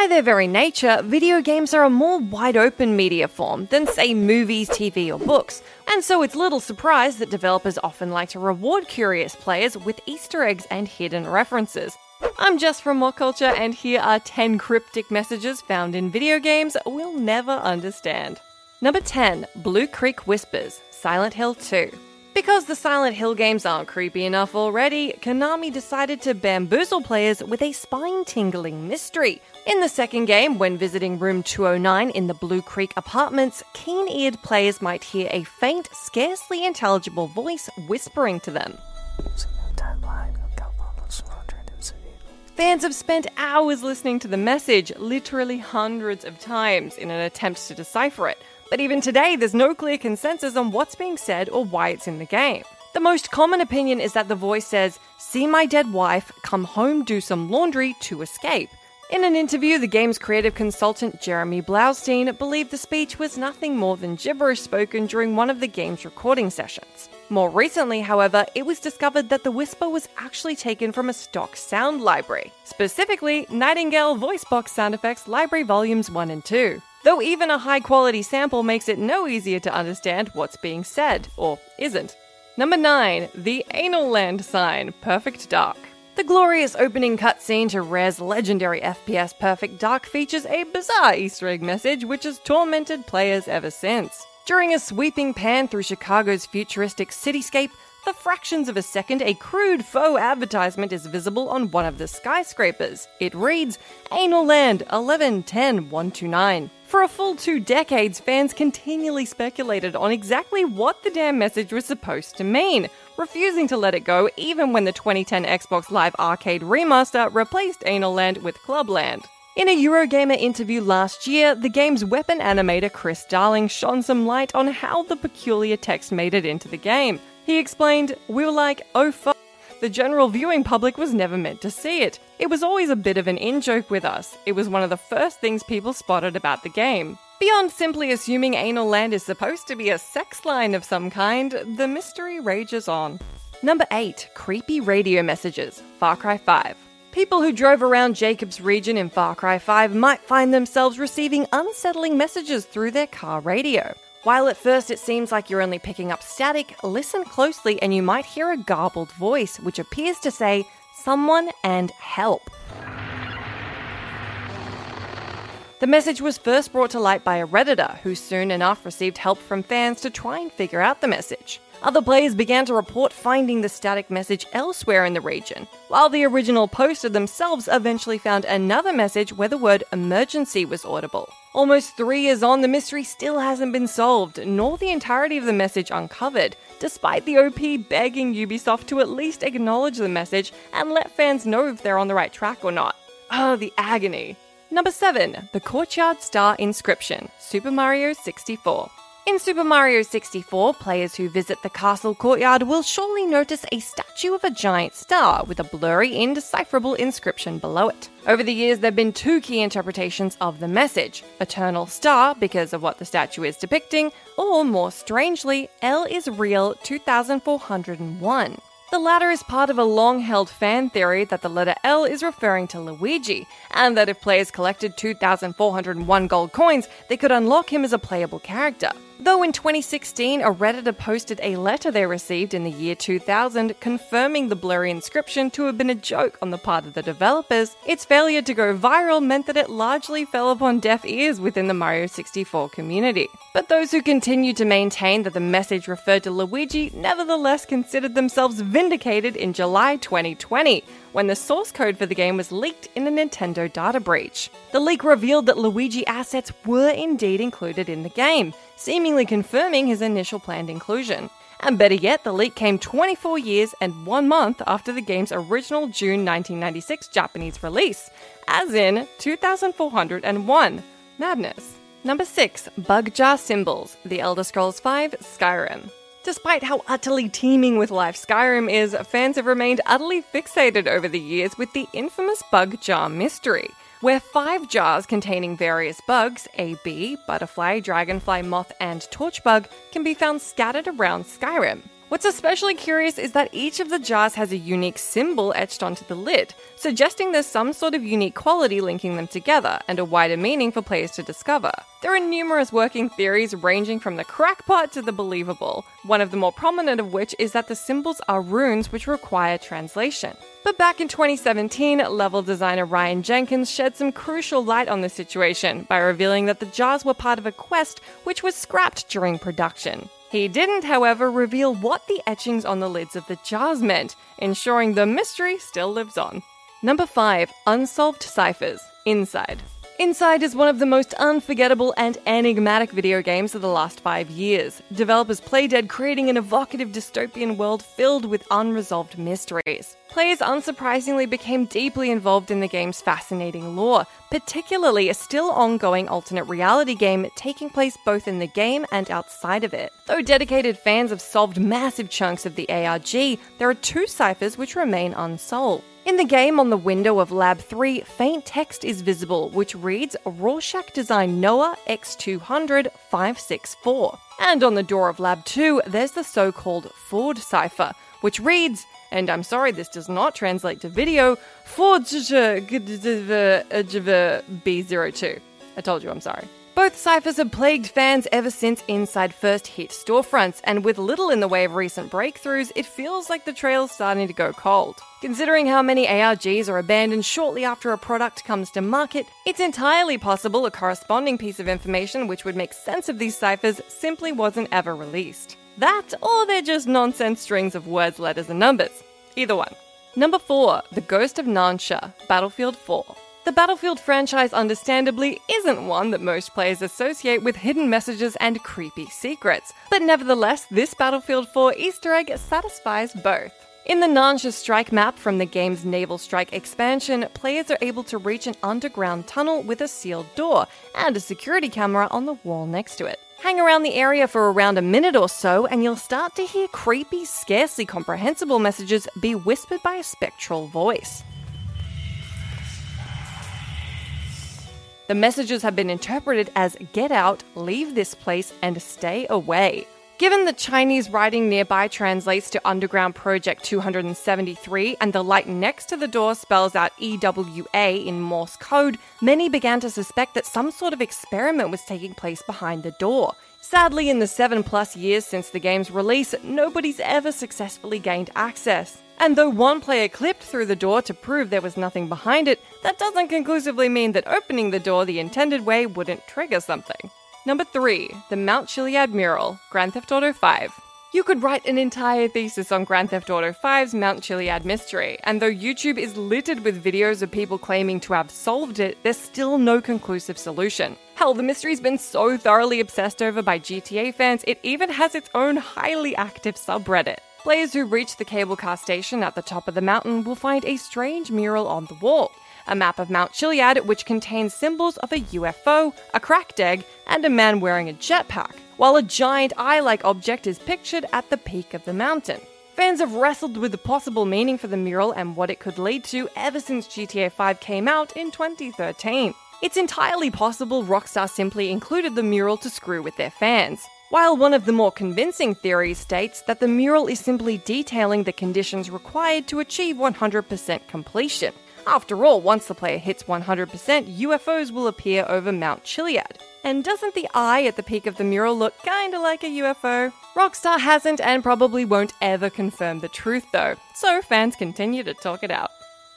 By their very nature, video games are a more wide open media form than, say, movies, TV, or books, and so it's little surprise that developers often like to reward curious players with Easter eggs and hidden references. I'm Jess from What Culture, and here are 10 cryptic messages found in video games we'll never understand. Number 10 Blue Creek Whispers, Silent Hill 2. Because the Silent Hill games aren't creepy enough already, Konami decided to bamboozle players with a spine tingling mystery. In the second game, when visiting room 209 in the Blue Creek apartments, keen eared players might hear a faint, scarcely intelligible voice whispering to them. Fans have spent hours listening to the message, literally hundreds of times, in an attempt to decipher it. But even today, there's no clear consensus on what's being said or why it's in the game. The most common opinion is that the voice says, See my dead wife, come home, do some laundry to escape. In an interview, the game's creative consultant Jeremy Blaustein believed the speech was nothing more than gibberish spoken during one of the game's recording sessions. More recently, however, it was discovered that the whisper was actually taken from a stock sound library, specifically Nightingale Voice Box Sound Effects Library Volumes 1 and 2. Though even a high quality sample makes it no easier to understand what's being said, or isn't. Number 9. The Anal Land Sign Perfect Dark. The glorious opening cutscene to Rare's legendary FPS Perfect Dark features a bizarre Easter egg message which has tormented players ever since. During a sweeping pan through Chicago's futuristic cityscape, for fractions of a second, a crude faux advertisement is visible on one of the skyscrapers. It reads Anal Land 1110129. For a full two decades, fans continually speculated on exactly what the damn message was supposed to mean, refusing to let it go even when the 2010 Xbox Live Arcade remaster replaced Anal Land with Clubland. In a Eurogamer interview last year, the game's weapon animator Chris Darling shone some light on how the peculiar text made it into the game. He explained, We were like, oh fuck. The general viewing public was never meant to see it. It was always a bit of an in joke with us. It was one of the first things people spotted about the game. Beyond simply assuming Anal Land is supposed to be a sex line of some kind, the mystery rages on. Number 8 Creepy Radio Messages, Far Cry 5. People who drove around Jacobs region in Far Cry 5 might find themselves receiving unsettling messages through their car radio. While at first it seems like you're only picking up static, listen closely and you might hear a garbled voice which appears to say, Someone and help. The message was first brought to light by a Redditor who soon enough received help from fans to try and figure out the message. Other players began to report finding the static message elsewhere in the region, while the original poster themselves eventually found another message where the word emergency was audible. Almost three years on, the mystery still hasn't been solved, nor the entirety of the message uncovered, despite the OP begging Ubisoft to at least acknowledge the message and let fans know if they're on the right track or not. Oh, the agony. Number 7. The Courtyard Star Inscription, Super Mario 64. In Super Mario 64, players who visit the castle courtyard will surely notice a statue of a giant star with a blurry, indecipherable inscription below it. Over the years, there have been two key interpretations of the message Eternal Star, because of what the statue is depicting, or more strangely, L is real 2401. The latter is part of a long held fan theory that the letter L is referring to Luigi, and that if players collected 2,401 gold coins, they could unlock him as a playable character. Though in 2016, a Redditor posted a letter they received in the year 2000 confirming the blurry inscription to have been a joke on the part of the developers, its failure to go viral meant that it largely fell upon deaf ears within the Mario 64 community. But those who continued to maintain that the message referred to Luigi nevertheless considered themselves vindicated in July 2020, when the source code for the game was leaked in a Nintendo data breach. The leak revealed that Luigi assets were indeed included in the game, seemingly confirming his initial planned inclusion. And better yet, the leak came 24 years and one month after the game's original June 1996 Japanese release, as in 2401. Madness. Number 6. Bug Jar Symbols The Elder Scrolls V Skyrim. Despite how utterly teeming with life Skyrim is, fans have remained utterly fixated over the years with the infamous bug jar mystery where five jars containing various bugs a bee, butterfly, dragonfly, moth, and torchbug can be found scattered around Skyrim. What's especially curious is that each of the jars has a unique symbol etched onto the lid, suggesting there's some sort of unique quality linking them together and a wider meaning for players to discover. There are numerous working theories ranging from the crackpot to the believable, one of the more prominent of which is that the symbols are runes which require translation. But back in 2017, level designer Ryan Jenkins shed some crucial light on the situation by revealing that the jars were part of a quest which was scrapped during production. He didn't, however, reveal what the etchings on the lids of the jars meant, ensuring the mystery still lives on. Number 5 Unsolved Ciphers Inside. Inside is one of the most unforgettable and enigmatic video games of the last five years. Developers Playdead creating an evocative dystopian world filled with unresolved mysteries. Players unsurprisingly became deeply involved in the game's fascinating lore, particularly a still ongoing alternate reality game taking place both in the game and outside of it. Though dedicated fans have solved massive chunks of the ARG, there are two ciphers which remain unsolved. In the game, on the window of Lab 3, faint text is visible, which reads Rorschach Design Noah X200 564. And on the door of Lab 2, there's the so called Ford cipher, which reads, and I'm sorry this does not translate to video, Ford B02. I told you I'm sorry. Both ciphers have plagued fans ever since Inside first hit storefronts, and with little in the way of recent breakthroughs, it feels like the trail's starting to go cold. Considering how many ARGs are abandoned shortly after a product comes to market, it's entirely possible a corresponding piece of information which would make sense of these ciphers simply wasn't ever released. That, or they're just nonsense strings of words, letters, and numbers. Either one. Number 4 The Ghost of Nansha, Battlefield 4. The Battlefield franchise, understandably, isn't one that most players associate with hidden messages and creepy secrets, but nevertheless, this Battlefield 4 Easter egg satisfies both. In the Nansha Strike map from the game's Naval Strike expansion, players are able to reach an underground tunnel with a sealed door and a security camera on the wall next to it. Hang around the area for around a minute or so, and you'll start to hear creepy, scarcely comprehensible messages be whispered by a spectral voice. The messages have been interpreted as get out, leave this place, and stay away. Given the Chinese writing nearby translates to Underground Project 273 and the light next to the door spells out EWA in Morse code, many began to suspect that some sort of experiment was taking place behind the door. Sadly, in the seven plus years since the game's release, nobody's ever successfully gained access. And though one player clipped through the door to prove there was nothing behind it, that doesn't conclusively mean that opening the door the intended way wouldn't trigger something. Number 3. The Mount Chiliad Mural, Grand Theft Auto 5. You could write an entire thesis on Grand Theft Auto 5's Mount Chiliad mystery, and though YouTube is littered with videos of people claiming to have solved it, there's still no conclusive solution. Hell, the mystery's been so thoroughly obsessed over by GTA fans, it even has its own highly active subreddit. Players who reach the cable car station at the top of the mountain will find a strange mural on the wall. A map of Mount Chiliad, which contains symbols of a UFO, a cracked egg, and a man wearing a jetpack, while a giant eye like object is pictured at the peak of the mountain. Fans have wrestled with the possible meaning for the mural and what it could lead to ever since GTA 5 came out in 2013. It's entirely possible Rockstar simply included the mural to screw with their fans. While one of the more convincing theories states that the mural is simply detailing the conditions required to achieve 100% completion. After all, once the player hits 100%, UFOs will appear over Mount Chiliad. And doesn't the eye at the peak of the mural look kinda like a UFO? Rockstar hasn't and probably won't ever confirm the truth though, so fans continue to talk it out.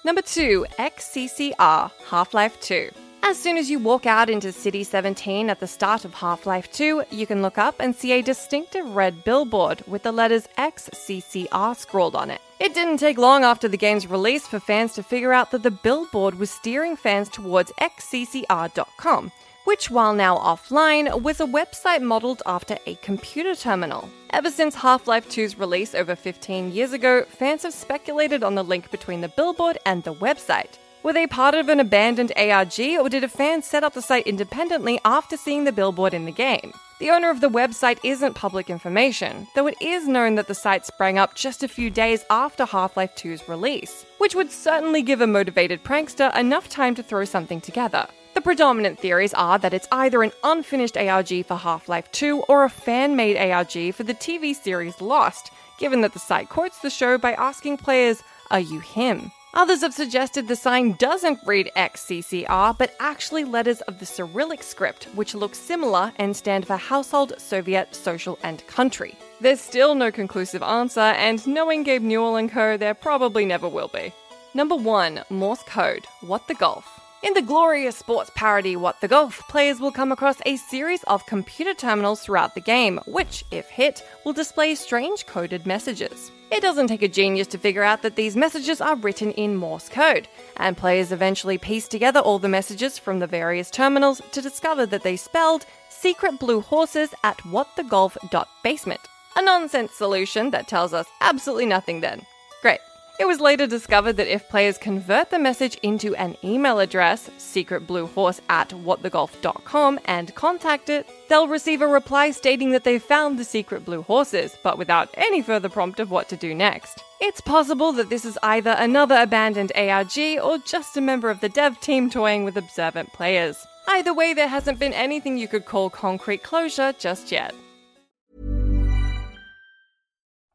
Number 2, XCCR Half Life 2. As soon as you walk out into City 17 at the start of Half Life 2, you can look up and see a distinctive red billboard with the letters XCCR scrawled on it. It didn't take long after the game's release for fans to figure out that the billboard was steering fans towards XCCR.com, which, while now offline, was a website modeled after a computer terminal. Ever since Half Life 2's release over 15 years ago, fans have speculated on the link between the billboard and the website. Were they part of an abandoned ARG, or did a fan set up the site independently after seeing the billboard in the game? The owner of the website isn't public information, though it is known that the site sprang up just a few days after Half Life 2's release, which would certainly give a motivated prankster enough time to throw something together. The predominant theories are that it's either an unfinished ARG for Half Life 2 or a fan made ARG for the TV series Lost, given that the site quotes the show by asking players, Are you him? Others have suggested the sign doesn't read XCCR, but actually letters of the Cyrillic script, which look similar and stand for Household, Soviet, Social, and Country. There's still no conclusive answer, and knowing Gabe Newell and co., there probably never will be. Number 1 Morse Code What the Golf? In the glorious sports parody What the Golf, players will come across a series of computer terminals throughout the game, which, if hit, will display strange coded messages. It doesn't take a genius to figure out that these messages are written in Morse code, and players eventually piece together all the messages from the various terminals to discover that they spelled secret blue horses at whatthegolf.basement. A nonsense solution that tells us absolutely nothing then. Great. It was later discovered that if players convert the message into an email address, secretbluehorse at whatthegolf.com, and contact it, they'll receive a reply stating that they've found the secret blue horses, but without any further prompt of what to do next. It's possible that this is either another abandoned ARG or just a member of the dev team toying with observant players. Either way, there hasn't been anything you could call concrete closure just yet.